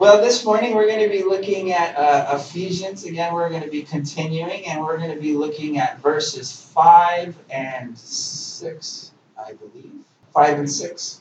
Well, this morning we're going to be looking at uh, Ephesians. Again, we're going to be continuing and we're going to be looking at verses 5 and 6, I believe. 5 and 6.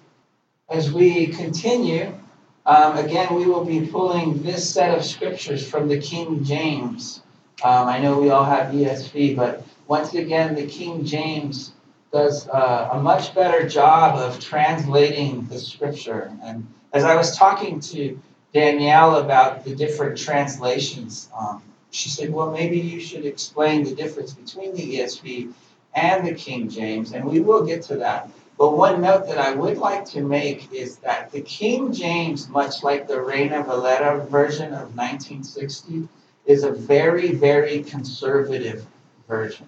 As we continue, um, again, we will be pulling this set of scriptures from the King James. Um, I know we all have ESV, but once again, the King James does uh, a much better job of translating the scripture. And as I was talking to Danielle about the different translations. Um, she said, well, maybe you should explain the difference between the ESV and the King James, and we will get to that. But one note that I would like to make is that the King James, much like the Reina Valera version of 1960, is a very, very conservative version.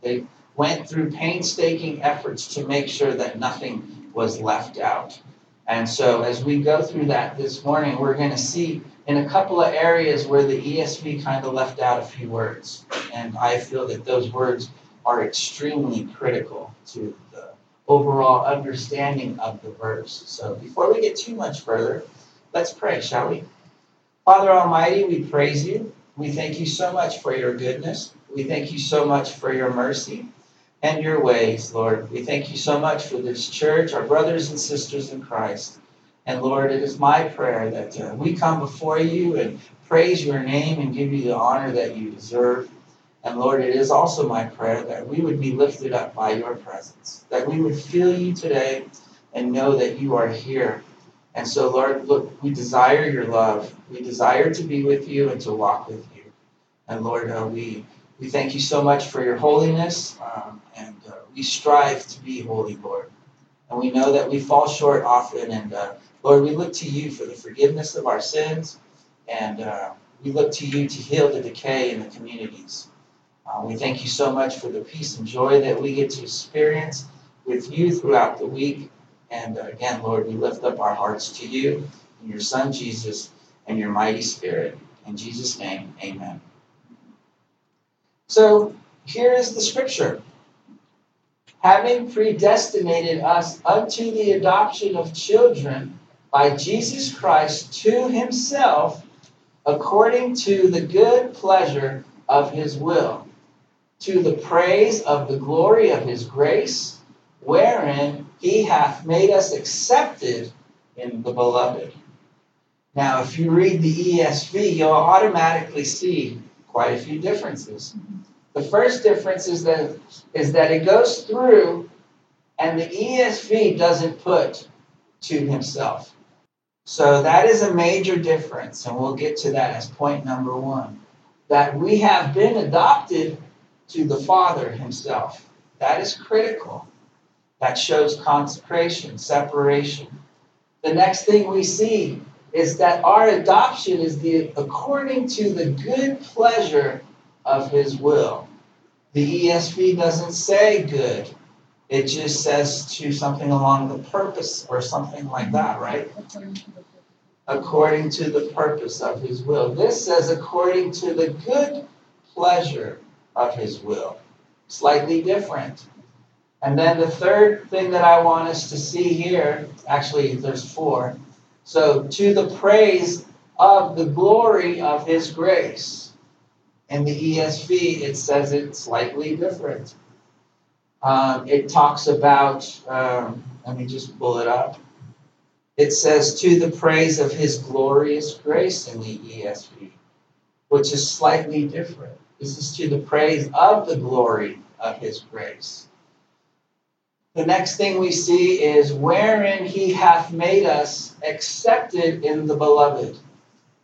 They went through painstaking efforts to make sure that nothing was left out. And so as we go through that this morning, we're going to see in a couple of areas where the ESV kind of left out a few words. And I feel that those words are extremely critical to the overall understanding of the verse. So before we get too much further, let's pray, shall we? Father Almighty, we praise you. We thank you so much for your goodness. We thank you so much for your mercy and your ways, Lord. We thank you so much for this church, our brothers and sisters in Christ. And Lord, it is my prayer that uh, we come before you and praise your name and give you the honor that you deserve. And Lord, it is also my prayer that we would be lifted up by your presence, that we would feel you today and know that you are here. And so, Lord, look, we desire your love. We desire to be with you and to walk with you. And Lord, uh, we we thank you so much for your holiness, um, and uh, we strive to be holy, Lord. And we know that we fall short often, and uh, Lord, we look to you for the forgiveness of our sins, and uh, we look to you to heal the decay in the communities. Uh, we thank you so much for the peace and joy that we get to experience with you throughout the week. And uh, again, Lord, we lift up our hearts to you and your Son, Jesus, and your mighty Spirit. In Jesus' name, amen. So here is the scripture. Having predestinated us unto the adoption of children by Jesus Christ to himself, according to the good pleasure of his will, to the praise of the glory of his grace, wherein he hath made us accepted in the beloved. Now, if you read the ESV, you'll automatically see quite a few differences. The first difference is that, is that it goes through and the ESV doesn't put to himself. So that is a major difference, and we'll get to that as point number one. That we have been adopted to the Father himself. That is critical. That shows consecration, separation. The next thing we see is that our adoption is the according to the good pleasure of his will. The ESV doesn't say good. It just says to something along the purpose or something like that, right? According to the purpose of his will. This says according to the good pleasure of his will. Slightly different. And then the third thing that I want us to see here, actually, there's four. So, to the praise of the glory of his grace. In the ESV, it says it slightly different. Um, it talks about, um, let me just pull it up. It says, to the praise of his glorious grace in the ESV, which is slightly different. This is to the praise of the glory of his grace. The next thing we see is, wherein he hath made us accepted in the beloved.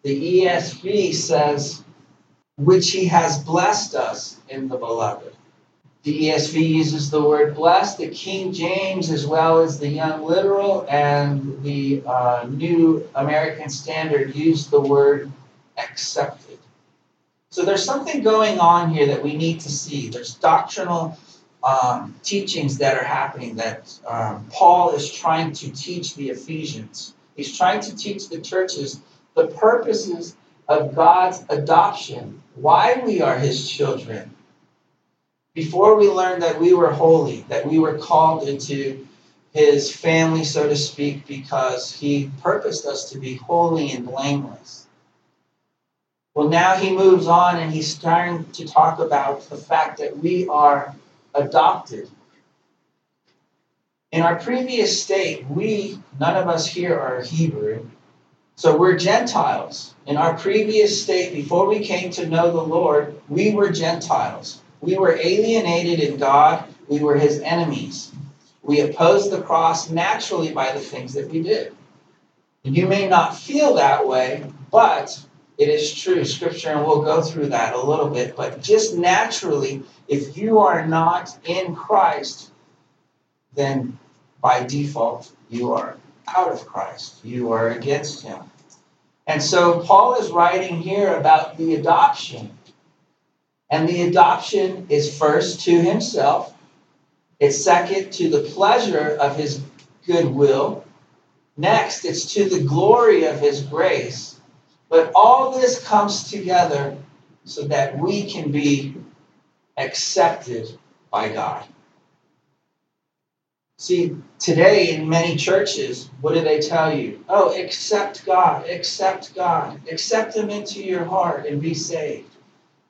The ESV says, which he has blessed us in the beloved. The ESV uses the word blessed. The King James, as well as the Young Literal and the uh, New American Standard, use the word accepted. So there's something going on here that we need to see. There's doctrinal um, teachings that are happening that um, Paul is trying to teach the Ephesians. He's trying to teach the churches the purposes of God's adoption, why we are his children. Before we learned that we were holy, that we were called into his family, so to speak, because he purposed us to be holy and blameless. Well, now he moves on and he's starting to talk about the fact that we are adopted. In our previous state, we, none of us here are Hebrew, so we're Gentiles. In our previous state, before we came to know the Lord, we were Gentiles. We were alienated in God, we were his enemies. We opposed the cross naturally by the things that we did. You may not feel that way, but it is true, scripture, and we'll go through that a little bit. But just naturally, if you are not in Christ, then by default, you are out of Christ. You are against Him. And so Paul is writing here about the adoption. And the adoption is first to himself, it's second to the pleasure of his goodwill. Next, it's to the glory of his grace. But all this comes together so that we can be accepted by God. See, today in many churches, what do they tell you? Oh, accept God, accept God, accept Him into your heart and be saved.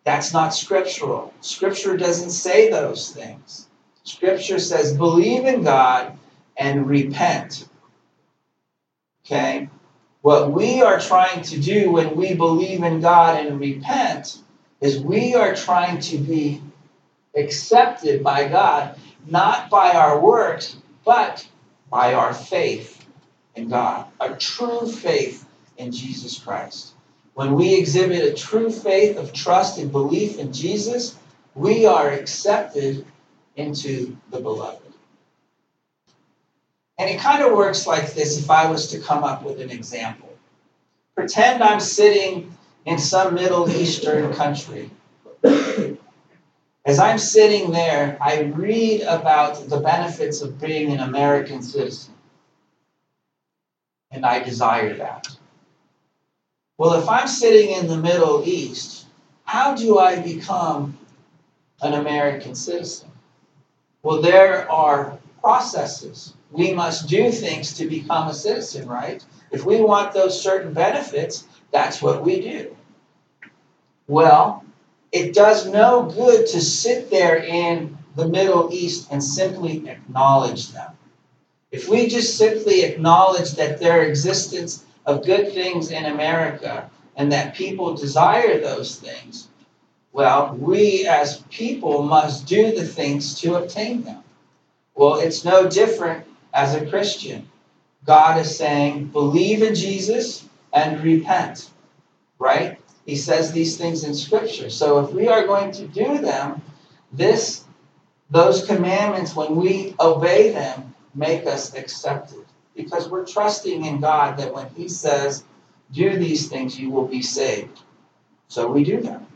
That's not scriptural. Scripture doesn't say those things. Scripture says believe in God and repent. Okay? What we are trying to do when we believe in God and repent is we are trying to be accepted by God, not by our works, but by our faith in God, a true faith in Jesus Christ. When we exhibit a true faith of trust and belief in Jesus, we are accepted into the beloved. And it kind of works like this if I was to come up with an example. Pretend I'm sitting in some Middle Eastern country. As I'm sitting there, I read about the benefits of being an American citizen. And I desire that. Well, if I'm sitting in the Middle East, how do I become an American citizen? Well, there are processes. We must do things to become a citizen, right? If we want those certain benefits, that's what we do. Well, it does no good to sit there in the Middle East and simply acknowledge them. If we just simply acknowledge that their existence of good things in America and that people desire those things, well, we as people must do the things to obtain them. Well, it's no different as a Christian. God is saying, believe in Jesus and repent, right? He says these things in Scripture. So if we are going to do them, this, those commandments, when we obey them, make us accepted because we're trusting in God that when He says, do these things, you will be saved. So we do them.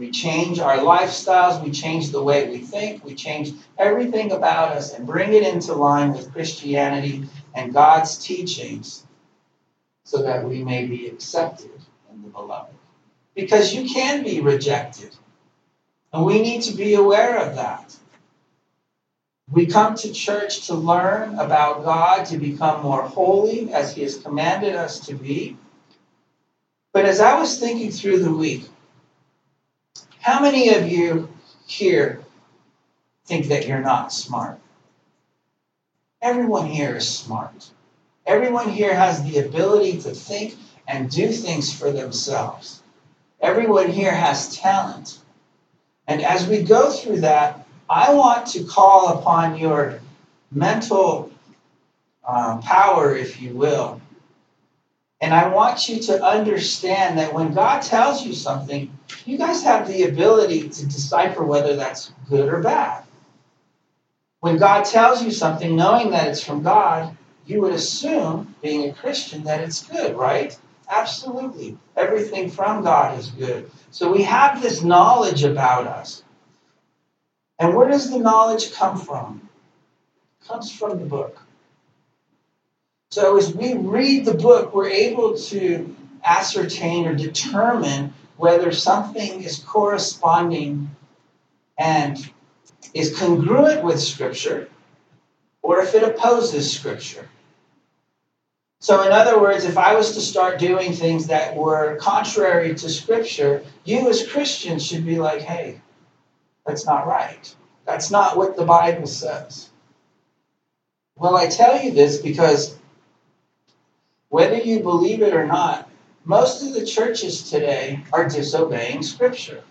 We change our lifestyles, we change the way we think, we change everything about us and bring it into line with Christianity and God's teachings so that we may be accepted in the beloved. Because you can be rejected. And we need to be aware of that. We come to church to learn about God, to become more holy as He has commanded us to be. But as I was thinking through the week, how many of you here think that you're not smart? Everyone here is smart. Everyone here has the ability to think and do things for themselves. Everyone here has talent. And as we go through that, I want to call upon your mental uh, power, if you will. And I want you to understand that when God tells you something, you guys have the ability to decipher whether that's good or bad. When God tells you something, knowing that it's from God, you would assume, being a Christian, that it's good, right? Absolutely. Everything from God is good. So we have this knowledge about us. And where does the knowledge come from? It comes from the book. So as we read the book, we're able to ascertain or determine whether something is corresponding and is congruent with Scripture, or if it opposes Scripture. So, in other words, if I was to start doing things that were contrary to Scripture, you as Christians should be like, hey, that's not right. That's not what the Bible says. Well, I tell you this because whether you believe it or not, most of the churches today are disobeying Scripture.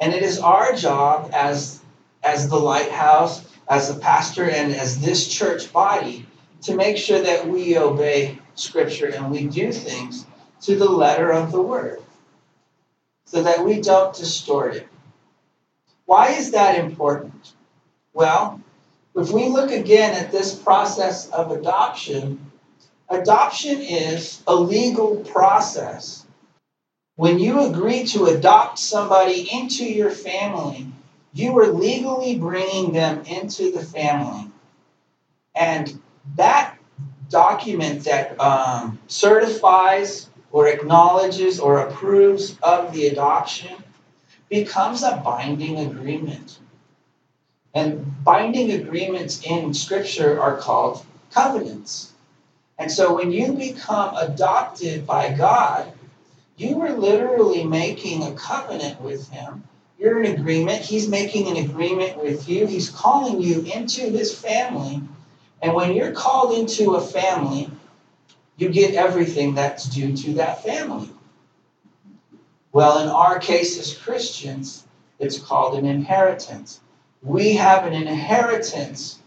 And it is our job as, as the lighthouse, as the pastor, and as this church body to make sure that we obey Scripture and we do things to the letter of the Word so that we don't distort it. Why is that important? Well, if we look again at this process of adoption, adoption is a legal process. When you agree to adopt somebody into your family, you are legally bringing them into the family. And that document that um, certifies or acknowledges or approves of the adoption becomes a binding agreement. And binding agreements in Scripture are called covenants. And so when you become adopted by God, you are literally making a covenant with Him. You're in agreement. He's making an agreement with you. He's calling you into His family. And when you're called into a family, you get everything that's due to that family. Well, in our case as Christians, it's called an inheritance. We have an inheritance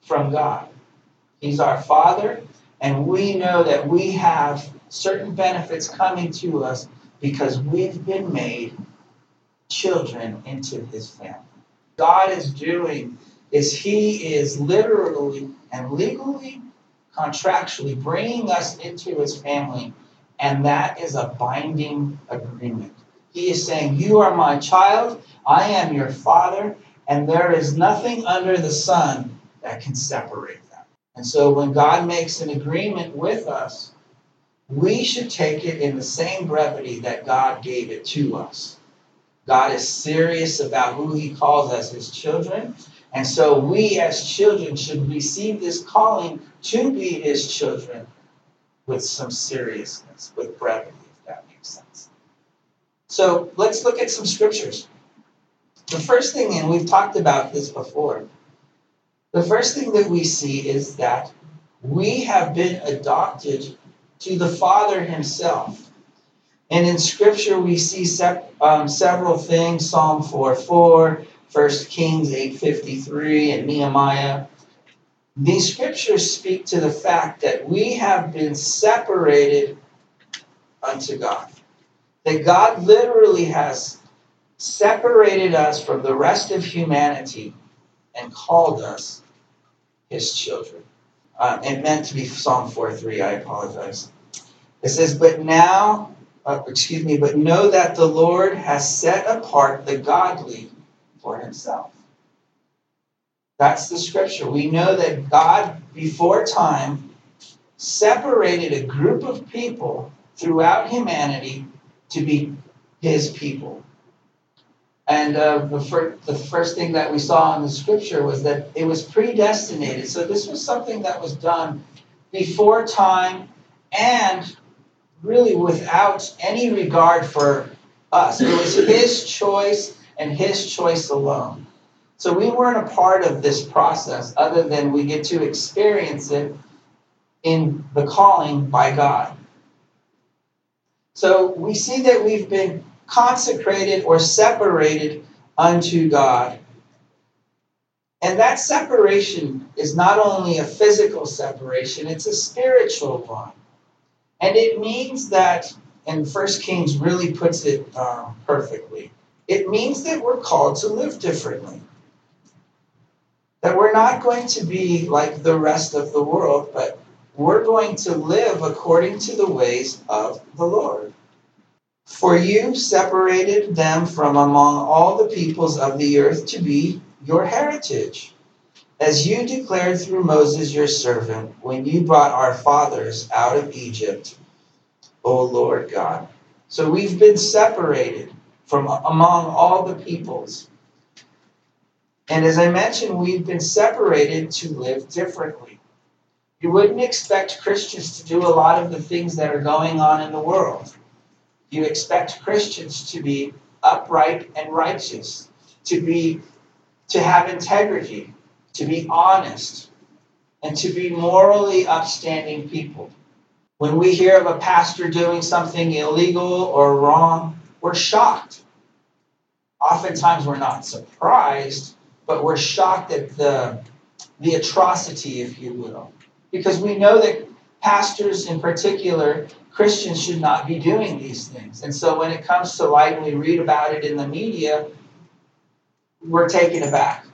from God. He's our Father, and we know that we have certain benefits coming to us because we've been made children into His family. God is doing is He is literally and legally, contractually bringing us into His family and that is a binding agreement. He is saying, You are my child, I am your father, and there is nothing under the sun that can separate. And so when God makes an agreement with us, we should take it in the same brevity that God gave it to us. God is serious about who he calls us his children. And so we as children should receive this calling to be his children with some seriousness, with brevity, if that makes sense. So let's look at some scriptures. The first thing, and we've talked about this before, the first thing that we see is that we have been adopted to the Father Himself. And in Scripture, we see se- um, several things Psalm 4 4, 1 Kings 8 53, and Nehemiah these scriptures speak to the fact that we have been separated unto God. That God literally has separated us from the rest of humanity and called us his children. Uh, it meant to be Psalm 4:3. I apologize. It says, But now, uh, excuse me, but know that the Lord has set apart the godly for himself. That's the scripture. We know that God, before time, separated a group of people throughout humanity to be his people. And uh, the, fir- the first thing that we saw in the scripture was that it was predestinated. So this was something that was done before time and really without any regard for us. It was his choice and his choice alone. So we weren't a part of this process other than we get to experience it in the calling by God. So we see that we've been consecrated or separated unto God. And that separation is not only a physical separation, it's a spiritual one. And it means that, and First Kings really puts it um, perfectly, it means that we're called to live differently that we're not going to be like the rest of the world, but we're going to live according to the ways of the Lord. For you separated them from among all the peoples of the earth to be your heritage, as you declared through Moses your servant when you brought our fathers out of Egypt, O Lord God. So we've been separated from among all the peoples And as I mentioned, we've been separated to live differently. You wouldn't expect Christians to do a lot of the things that are going on in the world. You expect Christians to be upright and righteous, to be to have integrity, to be honest, and to be morally upstanding people. When we hear of a pastor doing something illegal or wrong, we're shocked. Oftentimes we're not surprised, but we're shocked at the, the atrocity, if you will. Because we know that pastors in particular, Christians should not be doing these things. And so when it comes to light and we read about it in the media, we're taken aback.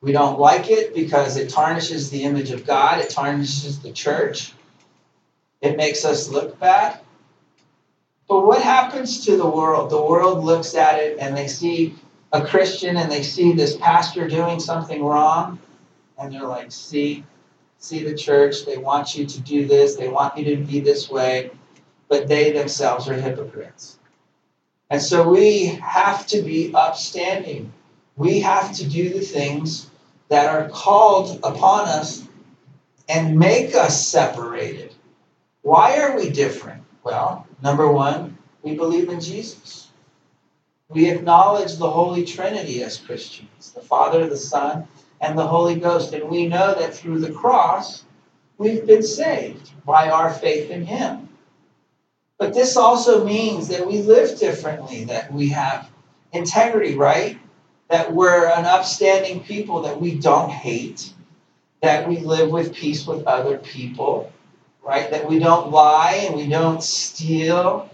We don't like it because it tarnishes the image of God, it tarnishes the church, it makes us look bad. But what happens to the world? The world looks at it and they see a Christian and they see this pastor doing something wrong, and they're like, see, see the church, they want you to do this, they want you to be this way, but they themselves are hypocrites. And so we have to be upstanding. We have to do the things that are called upon us and make us separated. Why are we different? Well, number one, we believe in Jesus. We acknowledge the Holy Trinity as Christians the Father, the Son, and the Holy Ghost. And we know that through the cross, we've been saved by our faith in Him. But this also means that we live differently, that we have integrity, right? that we're an upstanding people, that we don't hate, that we live with peace with other people, right? That we don't lie and we don't steal,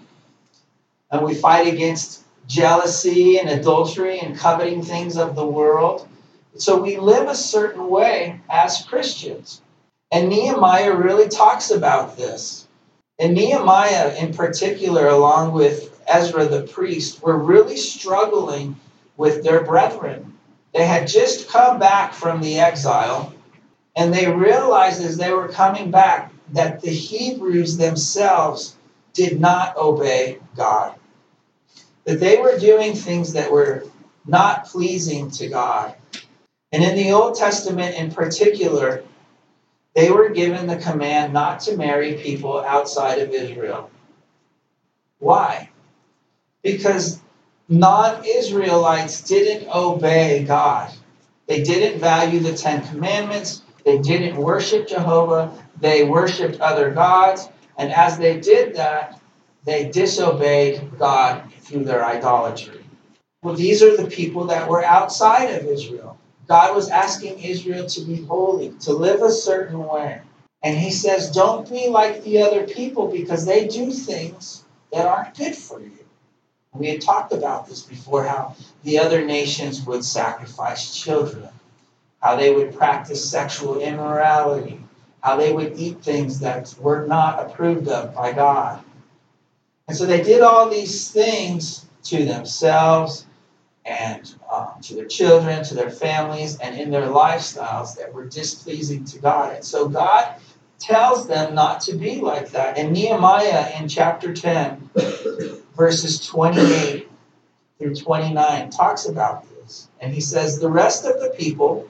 and we fight against jealousy and adultery and coveting things of the world. So we live a certain way as Christians. And Nehemiah really talks about this. And Nehemiah, in particular, along with Ezra the priest, were really struggling with their brethren. They had just come back from the exile, and they realized as they were coming back that the Hebrews themselves did not obey God. That they were doing things that were not pleasing to God. And in the Old Testament in particular, they were given the command not to marry people outside of Israel. Why? Because non Israelites didn't obey God. They didn't value the Ten Commandments. They didn't worship Jehovah. They worshiped other gods. And as they did that, they disobeyed God through their idolatry. Well, these are the people that were outside of Israel. God was asking Israel to be holy, to live a certain way. And he says, don't be like the other people because they do things that aren't good for you. We had talked about this before how the other nations would sacrifice children, how they would practice sexual immorality, how they would eat things that were not approved of by God. And so they did all these things to themselves and um, to their children, to their families, and in their lifestyles that were displeasing to God. And so God tells them not to be like that. And Nehemiah in chapter 10 verses 28 through 29 talks about this. And he says, The rest of the people,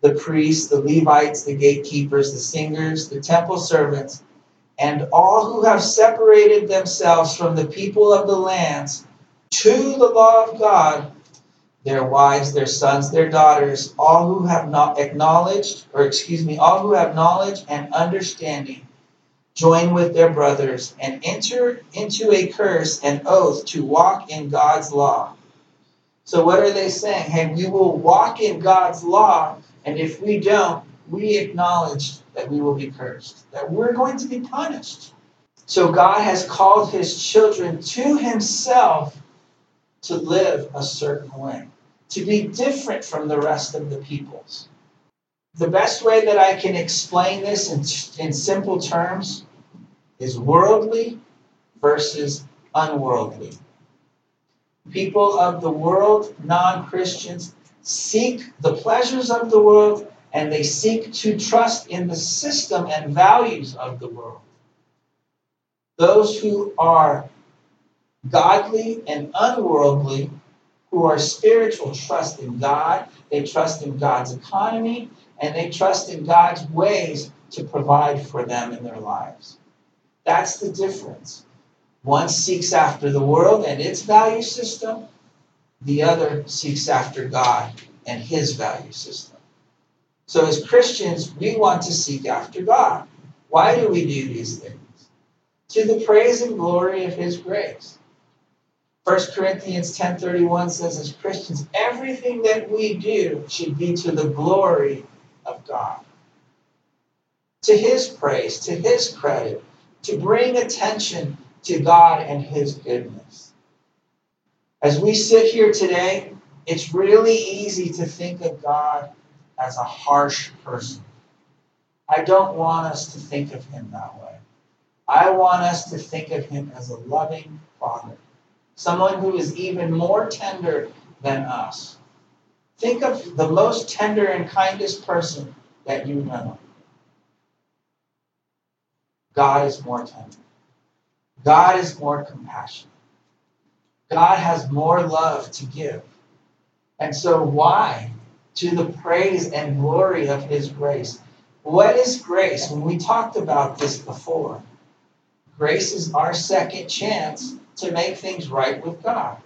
the priests, the Levites, the gatekeepers, the singers, the temple servants, and all who have separated themselves from the people of the lands to the law of God, their wives, their sons, their daughters, all who have not acknowledged, or excuse me, all who have knowledge and understanding, join with their brothers and enter into a curse and oath to walk in God's law. So, what are they saying? Hey, we will walk in God's law, and if we don't, we acknowledge that we will be cursed, that we're going to be punished. So, God has called his children to himself to live a certain way, to be different from the rest of the peoples. The best way that I can explain this in, in simple terms is worldly versus unworldly. People of the world, non Christians, seek the pleasures of the world and they seek to trust in the system and values of the world. Those who are godly and unworldly who are spiritual trust in God, they trust in God's economy, and they trust in God's ways to provide for them in their lives. That's the difference. One seeks after the world and its value system, the other seeks after God and his value system. So, as Christians, we want to seek after God. Why do we do these things? To the praise and glory of his grace. 1 Corinthians 10:31 says as Christians everything that we do should be to the glory of God. To his praise, to his credit, to bring attention to God and his goodness. As we sit here today, it's really easy to think of God as a harsh person. I don't want us to think of him that way. I want us to think of him as a loving father someone who is even more tender than us. Think of the most tender and kindest person that you know. God is more tender. God is more compassionate. God has more love to give. And so, why? To the praise and glory of His grace. What is grace? When we talked about this before, grace is our second chance to make things right with God.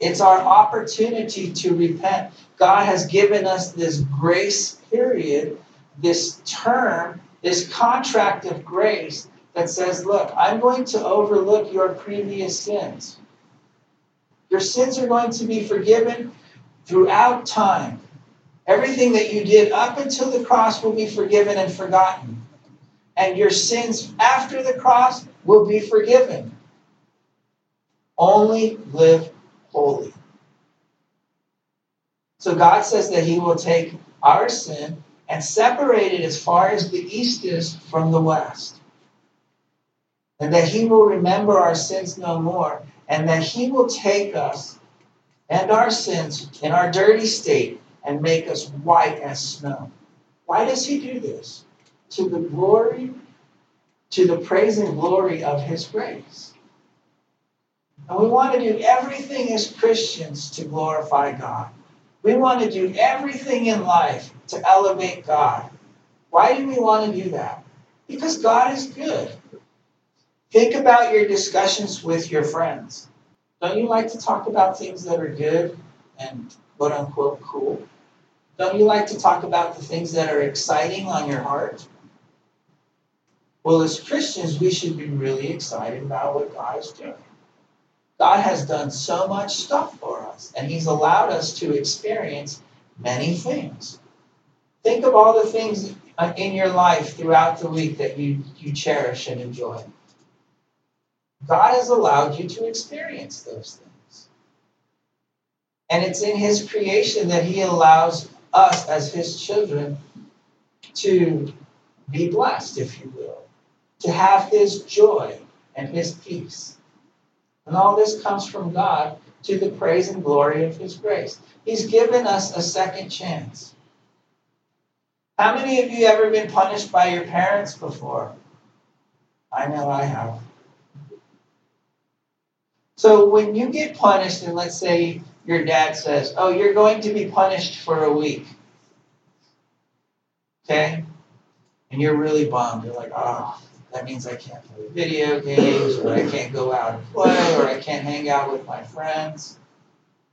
It's our opportunity to repent. God has given us this grace period, this term, this contract of grace that says, Look, I'm going to overlook your previous sins. Your sins are going to be forgiven throughout time. Everything that you did up until the cross will be forgiven and forgotten. And your sins after the cross will be forgiven. Only live holy. So God says that He will take our sin and separate it as far as the east is from the west. And that He will remember our sins no more. And that He will take us and our sins in our dirty state and make us white as snow. Why does He do this? To the glory, to the praise and glory of His grace. And we want to do everything as Christians to glorify God. We want to do everything in life to elevate God. Why do we want to do that? Because God is good. Think about your discussions with your friends. Don't you like to talk about things that are good and quote unquote cool? Don't you like to talk about the things that are exciting on your heart? Well, as Christians, we should be really excited about what God is doing. God has done so much stuff for us, and He's allowed us to experience many things. Think of all the things in your life throughout the week that you, you cherish and enjoy. God has allowed you to experience those things. And it's in His creation that He allows us as His children to be blessed, if you will, to have His joy and His peace. And all this comes from God to the praise and glory of His grace. He's given us a second chance. How many of you ever been punished by your parents before? I know I have. So when you get punished, and let's say your dad says, Oh, you're going to be punished for a week. Okay? And you're really bummed. You're like, Oh, that means I can't play video games, or I can't go out and play, or I can't hang out with my friends.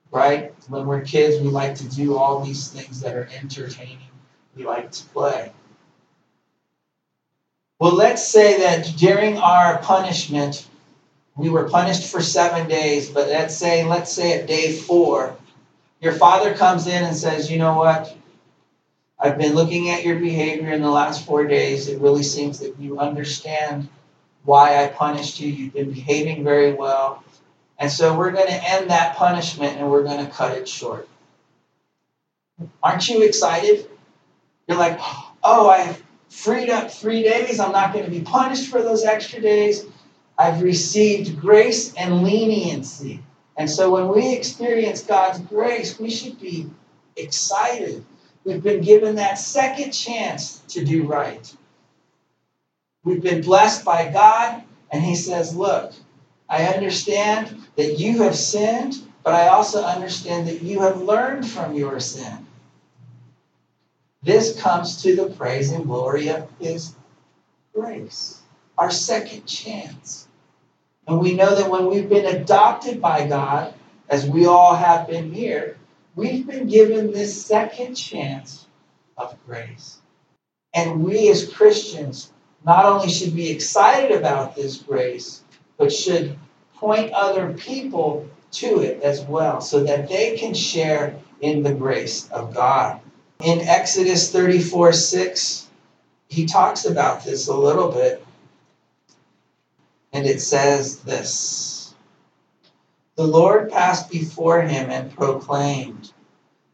Right? When we're kids, we like to do all these things that are entertaining. We like to play. Well, let's say that during our punishment, we were punished for seven days, but let's say, let's say at day four, your father comes in and says, you know what? I've been looking at your behavior in the last four days. It really seems that you understand why I punished you. You've been behaving very well. And so we're going to end that punishment and we're going to cut it short. Aren't you excited? You're like, oh, I've freed up three days. I'm not going to be punished for those extra days. I've received grace and leniency. And so when we experience God's grace, we should be excited We've been given that second chance to do right. We've been blessed by God, and He says, Look, I understand that you have sinned, but I also understand that you have learned from your sin. This comes to the praise and glory of His grace, our second chance. And we know that when we've been adopted by God, as we all have been here, we've been given this second chance of grace. And we as Christians not only should be excited about this grace, but should point other people to it as well so that they can share in the grace of God. In Exodus 34 6, he talks about this a little bit. And it says this The Lord passed before him and proclaimed,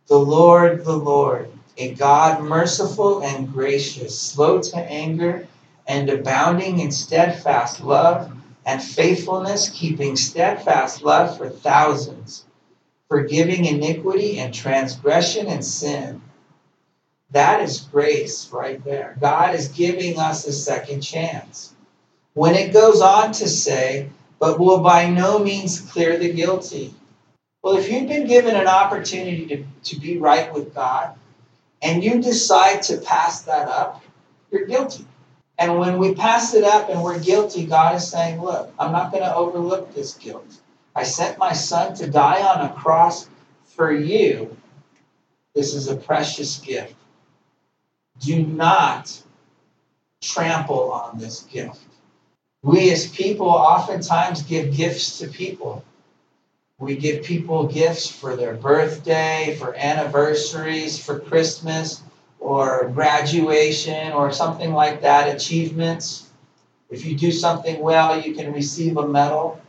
The Lord, the Lord, a God merciful and gracious, slow to anger, and abounding in steadfast love and faithfulness, keeping steadfast love for thousands, forgiving iniquity and transgression and sin. That is grace right there. God is giving us a second chance. When it goes on to say, but will by no means clear the guilty. Well, if you've been given an opportunity to, to be right with God, and you decide to pass that up, you're guilty. And when we pass it up and we're guilty, God is saying, Look, I'm not going to overlook this guilt. I sent my son to die on a cross for you. This is a precious gift. Do not trample on this gift. We as people oftentimes give gifts to people. We give people gifts for their birthday, for anniversaries, for Christmas, or graduation, or something like that, achievements. If you do something well, you can receive a medal.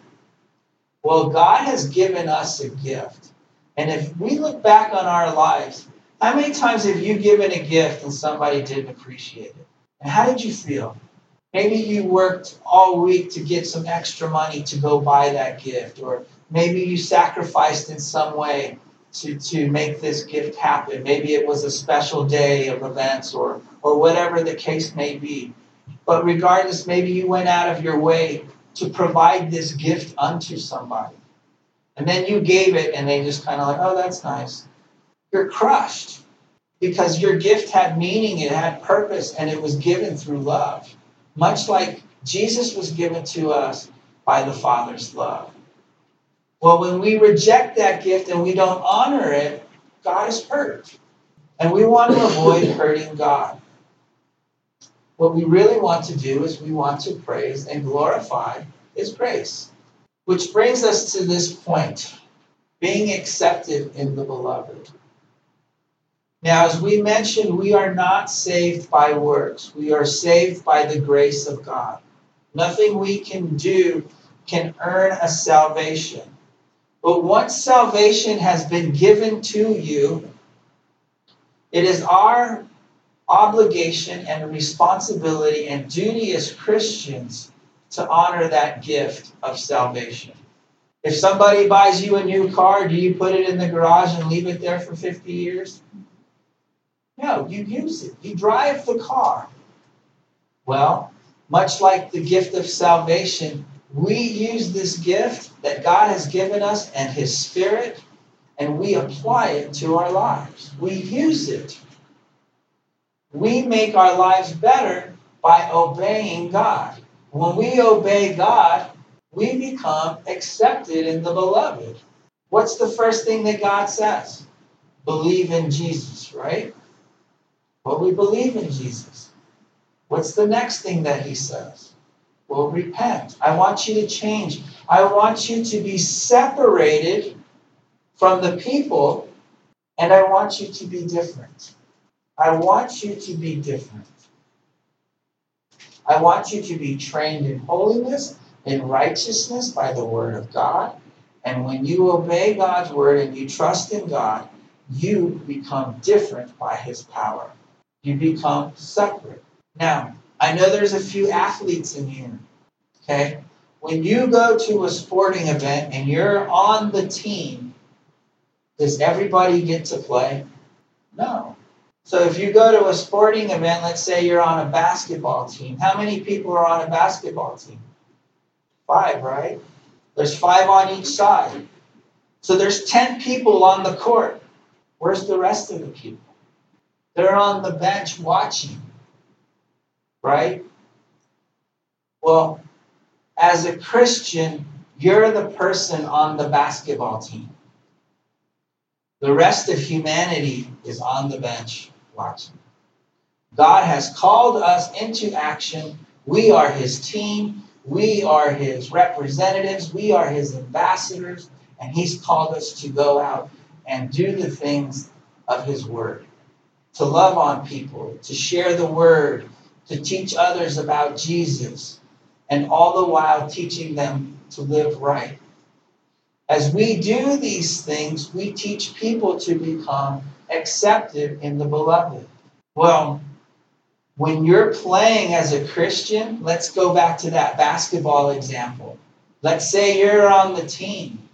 Well, God has given us a gift. And if we look back on our lives, how many times have you given a gift and somebody didn't appreciate it? And how did you feel? Maybe you worked all week to get some extra money to go buy that gift, or Maybe you sacrificed in some way to, to make this gift happen. Maybe it was a special day of events or, or whatever the case may be. But regardless, maybe you went out of your way to provide this gift unto somebody. And then you gave it and they just kind of like, oh, that's nice. You're crushed because your gift had meaning, it had purpose, and it was given through love. Much like Jesus was given to us by the Father's love. Well, when we reject that gift and we don't honor it, God is hurt. And we want to avoid hurting God. What we really want to do is we want to praise and glorify His grace. Which brings us to this point being accepted in the beloved. Now, as we mentioned, we are not saved by works, we are saved by the grace of God. Nothing we can do can earn a salvation. But once salvation has been given to you, it is our obligation and responsibility and duty as Christians to honor that gift of salvation. If somebody buys you a new car, do you put it in the garage and leave it there for 50 years? No, you use it. You drive the car. Well, much like the gift of salvation, we use this gift that God has given us and His Spirit, and we apply it to our lives. We use it. We make our lives better by obeying God. When we obey God, we become accepted in the beloved. What's the first thing that God says? Believe in Jesus, right? Well, we believe in Jesus. What's the next thing that he says? Well, repent. I want you to change. I want you to be separated from the people, and I want you to be different. I want you to be different. I want you to be trained in holiness, in righteousness by the word of God. And when you obey God's word and you trust in God, you become different by his power. You become separate. Now, I know there's a few athletes in here. Okay? When you go to a sporting event and you're on the team, does everybody get to play? No. So if you go to a sporting event, let's say you're on a basketball team, how many people are on a basketball team? Five, right? There's five on each side. So there's 10 people on the court. Where's the rest of the people? They're on the bench watching, right? Well, as a Christian, you're the person on the basketball team. The rest of humanity is on the bench watching. God has called us into action. We are his team. We are his representatives. We are his ambassadors. And he's called us to go out and do the things of his word to love on people, to share the word, to teach others about Jesus, and all the while teaching them to live right. As we do these things, we teach people to become accepted in the beloved. Well, when you're playing as a Christian, let's go back to that basketball example. Let's say you're on the team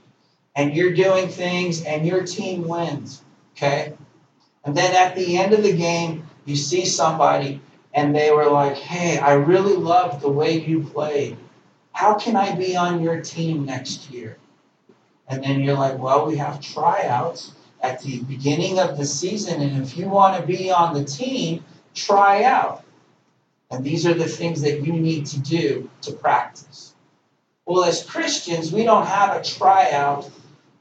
and you're doing things and your team wins, okay? And then at the end of the game, you see somebody and they were like, hey, I really love the way you played. How can I be on your team next year? And then you're like, well, we have tryouts at the beginning of the season. And if you want to be on the team, try out. And these are the things that you need to do to practice. Well, as Christians, we don't have a tryout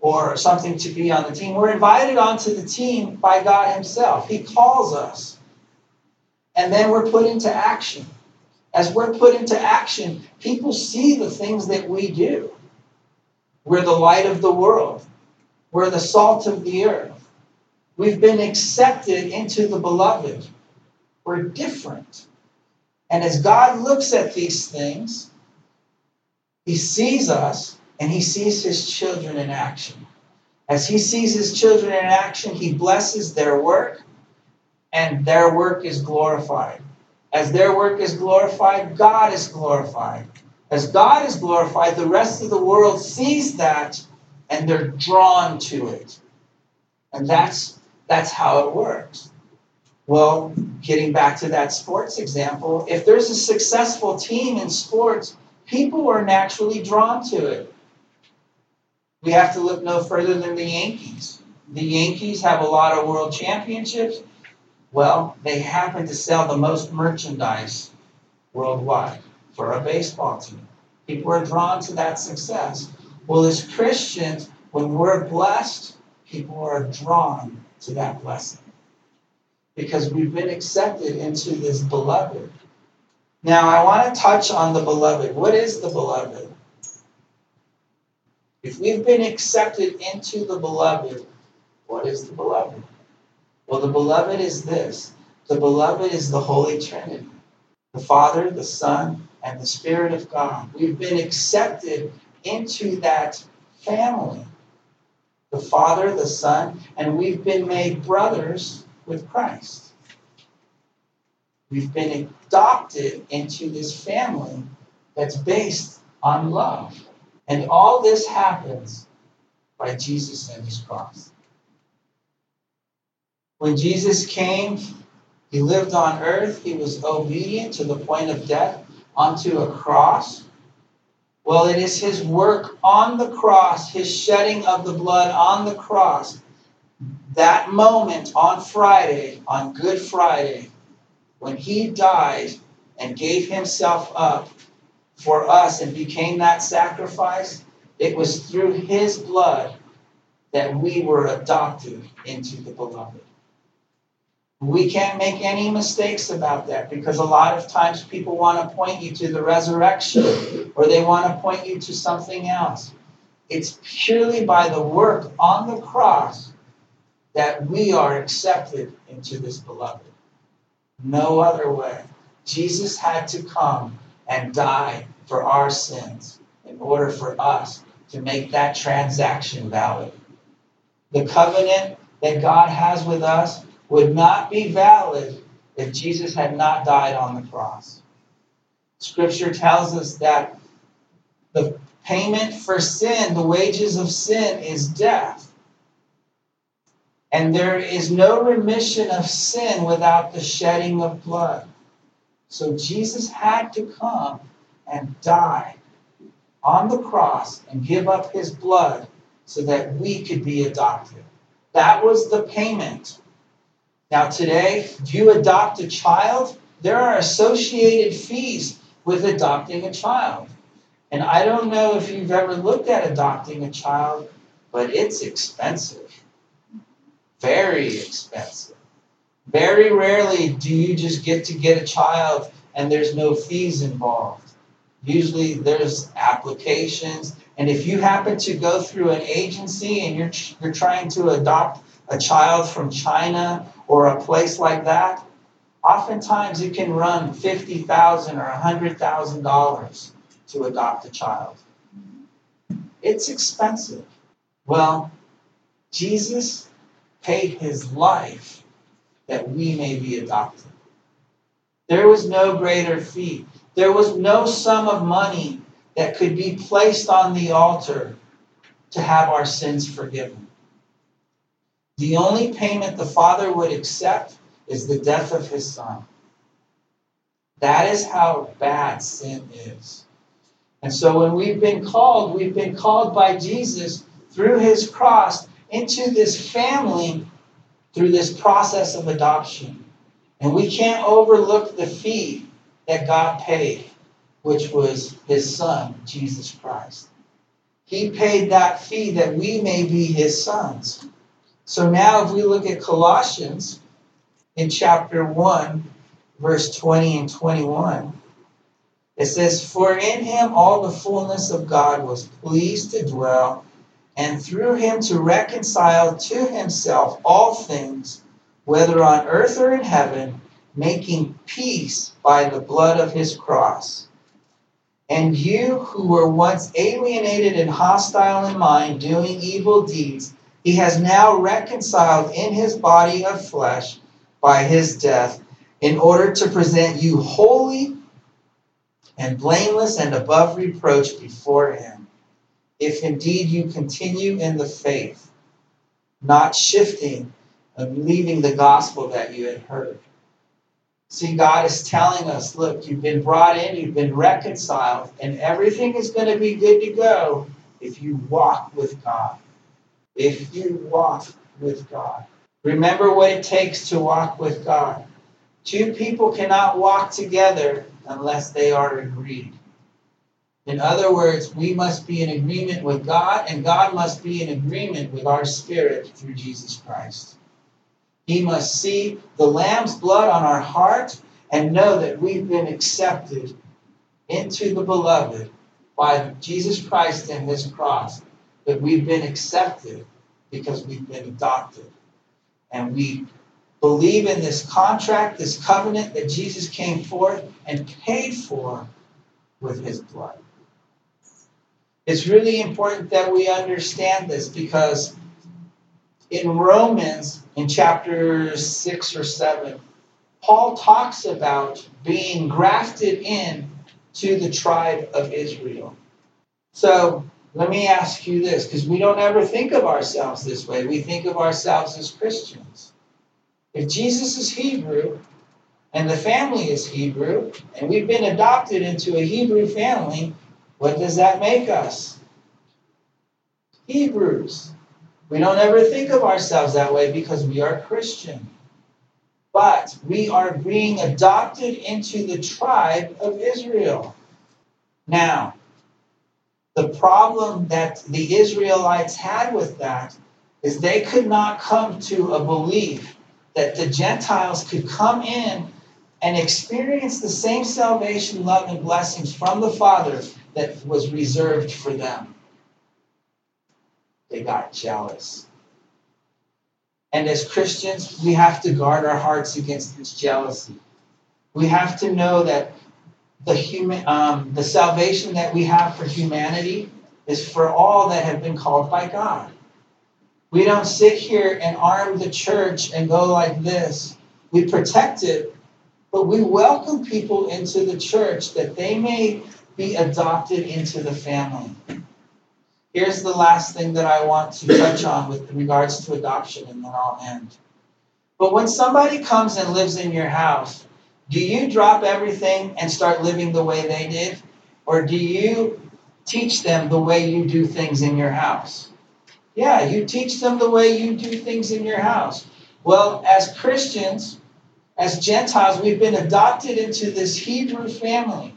or something to be on the team. We're invited onto the team by God Himself. He calls us. And then we're put into action. As we're put into action, people see the things that we do. We're the light of the world, we're the salt of the earth. We've been accepted into the beloved. We're different. And as God looks at these things, He sees us and he sees his children in action. As he sees his children in action, he blesses their work, and their work is glorified. As their work is glorified, God is glorified. As God is glorified, the rest of the world sees that and they're drawn to it. And that's that's how it works. Well, getting back to that sports example, if there's a successful team in sports, people are naturally drawn to it. We have to look no further than the Yankees. The Yankees have a lot of world championships. Well, they happen to sell the most merchandise worldwide for a baseball team. People are drawn to that success. Well, as Christians, when we're blessed, people are drawn to that blessing because we've been accepted into this beloved. Now, I want to touch on the beloved. What is the beloved? If we've been accepted into the beloved, what is the beloved? Well, the beloved is this the beloved is the Holy Trinity the Father, the Son, and the Spirit of God. We've been accepted into that family the Father, the Son, and we've been made brothers with Christ. We've been adopted into this family that's based on love. And all this happens by Jesus and his cross. When Jesus came, he lived on earth, he was obedient to the point of death onto a cross. Well, it is his work on the cross, his shedding of the blood on the cross, that moment on Friday, on Good Friday, when he died and gave himself up for us and became that sacrifice, it was through his blood that we were adopted into the beloved. We can't make any mistakes about that because a lot of times people want to point you to the resurrection or they want to point you to something else. It's purely by the work on the cross that we are accepted into this beloved. No other way. Jesus had to come and die for our sins in order for us to make that transaction valid. The covenant that God has with us would not be valid if Jesus had not died on the cross. Scripture tells us that the payment for sin, the wages of sin, is death. And there is no remission of sin without the shedding of blood. So Jesus had to come and die on the cross and give up his blood so that we could be adopted. That was the payment. Now, today, if you adopt a child, there are associated fees with adopting a child. And I don't know if you've ever looked at adopting a child, but it's expensive. Very expensive. Very rarely do you just get to get a child and there's no fees involved. Usually there's applications, and if you happen to go through an agency and you're you're trying to adopt a child from China or a place like that, oftentimes it can run 50,000 or a hundred thousand dollars to adopt a child. It's expensive. Well, Jesus paid his life that we may be adopted. There was no greater fee. There was no sum of money that could be placed on the altar to have our sins forgiven. The only payment the Father would accept is the death of his Son. That is how bad sin is. And so when we've been called, we've been called by Jesus through his cross into this family through this process of adoption. And we can't overlook the fee that God paid, which was his son, Jesus Christ. He paid that fee that we may be his sons. So now, if we look at Colossians in chapter 1, verse 20 and 21, it says, For in him all the fullness of God was pleased to dwell, and through him to reconcile to himself all things, whether on earth or in heaven, making peace by the blood of his cross. And you who were once alienated and hostile in mind, doing evil deeds, he has now reconciled in his body of flesh by his death, in order to present you holy and blameless and above reproach before him. If indeed you continue in the faith, not shifting and leaving the gospel that you had heard. See, God is telling us look, you've been brought in, you've been reconciled, and everything is going to be good to go if you walk with God. If you walk with God. Remember what it takes to walk with God. Two people cannot walk together unless they are agreed. In other words, we must be in agreement with God, and God must be in agreement with our spirit through Jesus Christ. He must see the Lamb's blood on our heart and know that we've been accepted into the beloved by Jesus Christ and his cross, that we've been accepted because we've been adopted. And we believe in this contract, this covenant that Jesus came forth and paid for with his blood. It's really important that we understand this because in Romans, in chapter 6 or 7, Paul talks about being grafted in to the tribe of Israel. So let me ask you this, because we don't ever think of ourselves this way. We think of ourselves as Christians. If Jesus is Hebrew and the family is Hebrew, and we've been adopted into a Hebrew family, what does that make us? Hebrews. We don't ever think of ourselves that way because we are Christian. But we are being adopted into the tribe of Israel. Now, the problem that the Israelites had with that is they could not come to a belief that the Gentiles could come in and experience the same salvation, love, and blessings from the Father that was reserved for them. They got jealous. And as Christians, we have to guard our hearts against this jealousy. We have to know that the human, um, the salvation that we have for humanity is for all that have been called by God. We don't sit here and arm the church and go like this. We protect it, but we welcome people into the church that they may be adopted into the family. Here's the last thing that I want to touch on with regards to adoption, and then I'll end. But when somebody comes and lives in your house, do you drop everything and start living the way they did? Or do you teach them the way you do things in your house? Yeah, you teach them the way you do things in your house. Well, as Christians, as Gentiles, we've been adopted into this Hebrew family.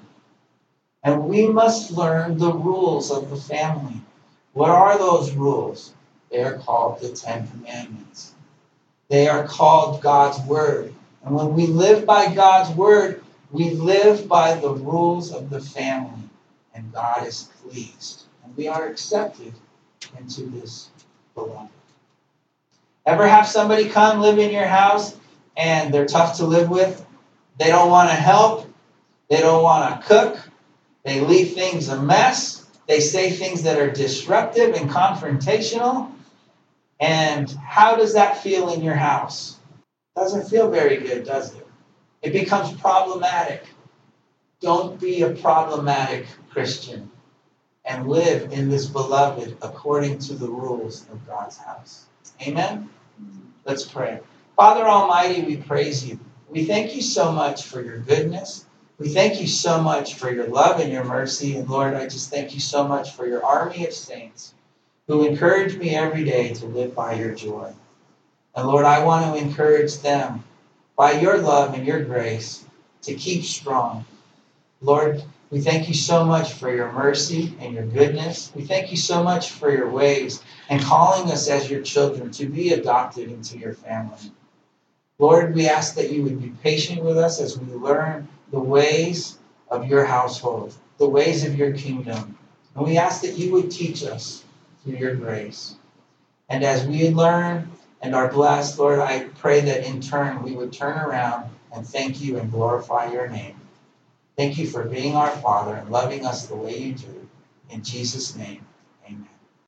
And we must learn the rules of the family. What are those rules? They are called the Ten Commandments. They are called God's Word. And when we live by God's Word, we live by the rules of the family. And God is pleased. And we are accepted into this beloved. Ever have somebody come live in your house and they're tough to live with? They don't want to help. They don't want to cook. They leave things a mess. They say things that are disruptive and confrontational. And how does that feel in your house? Doesn't feel very good, does it? It becomes problematic. Don't be a problematic Christian and live in this beloved according to the rules of God's house. Amen? Let's pray. Father Almighty, we praise you. We thank you so much for your goodness. We thank you so much for your love and your mercy. And Lord, I just thank you so much for your army of saints who encourage me every day to live by your joy. And Lord, I want to encourage them by your love and your grace to keep strong. Lord, we thank you so much for your mercy and your goodness. We thank you so much for your ways and calling us as your children to be adopted into your family. Lord, we ask that you would be patient with us as we learn the ways of your household, the ways of your kingdom. And we ask that you would teach us through your grace. And as we learn and are blessed, Lord, I pray that in turn we would turn around and thank you and glorify your name. Thank you for being our Father and loving us the way you do. In Jesus' name.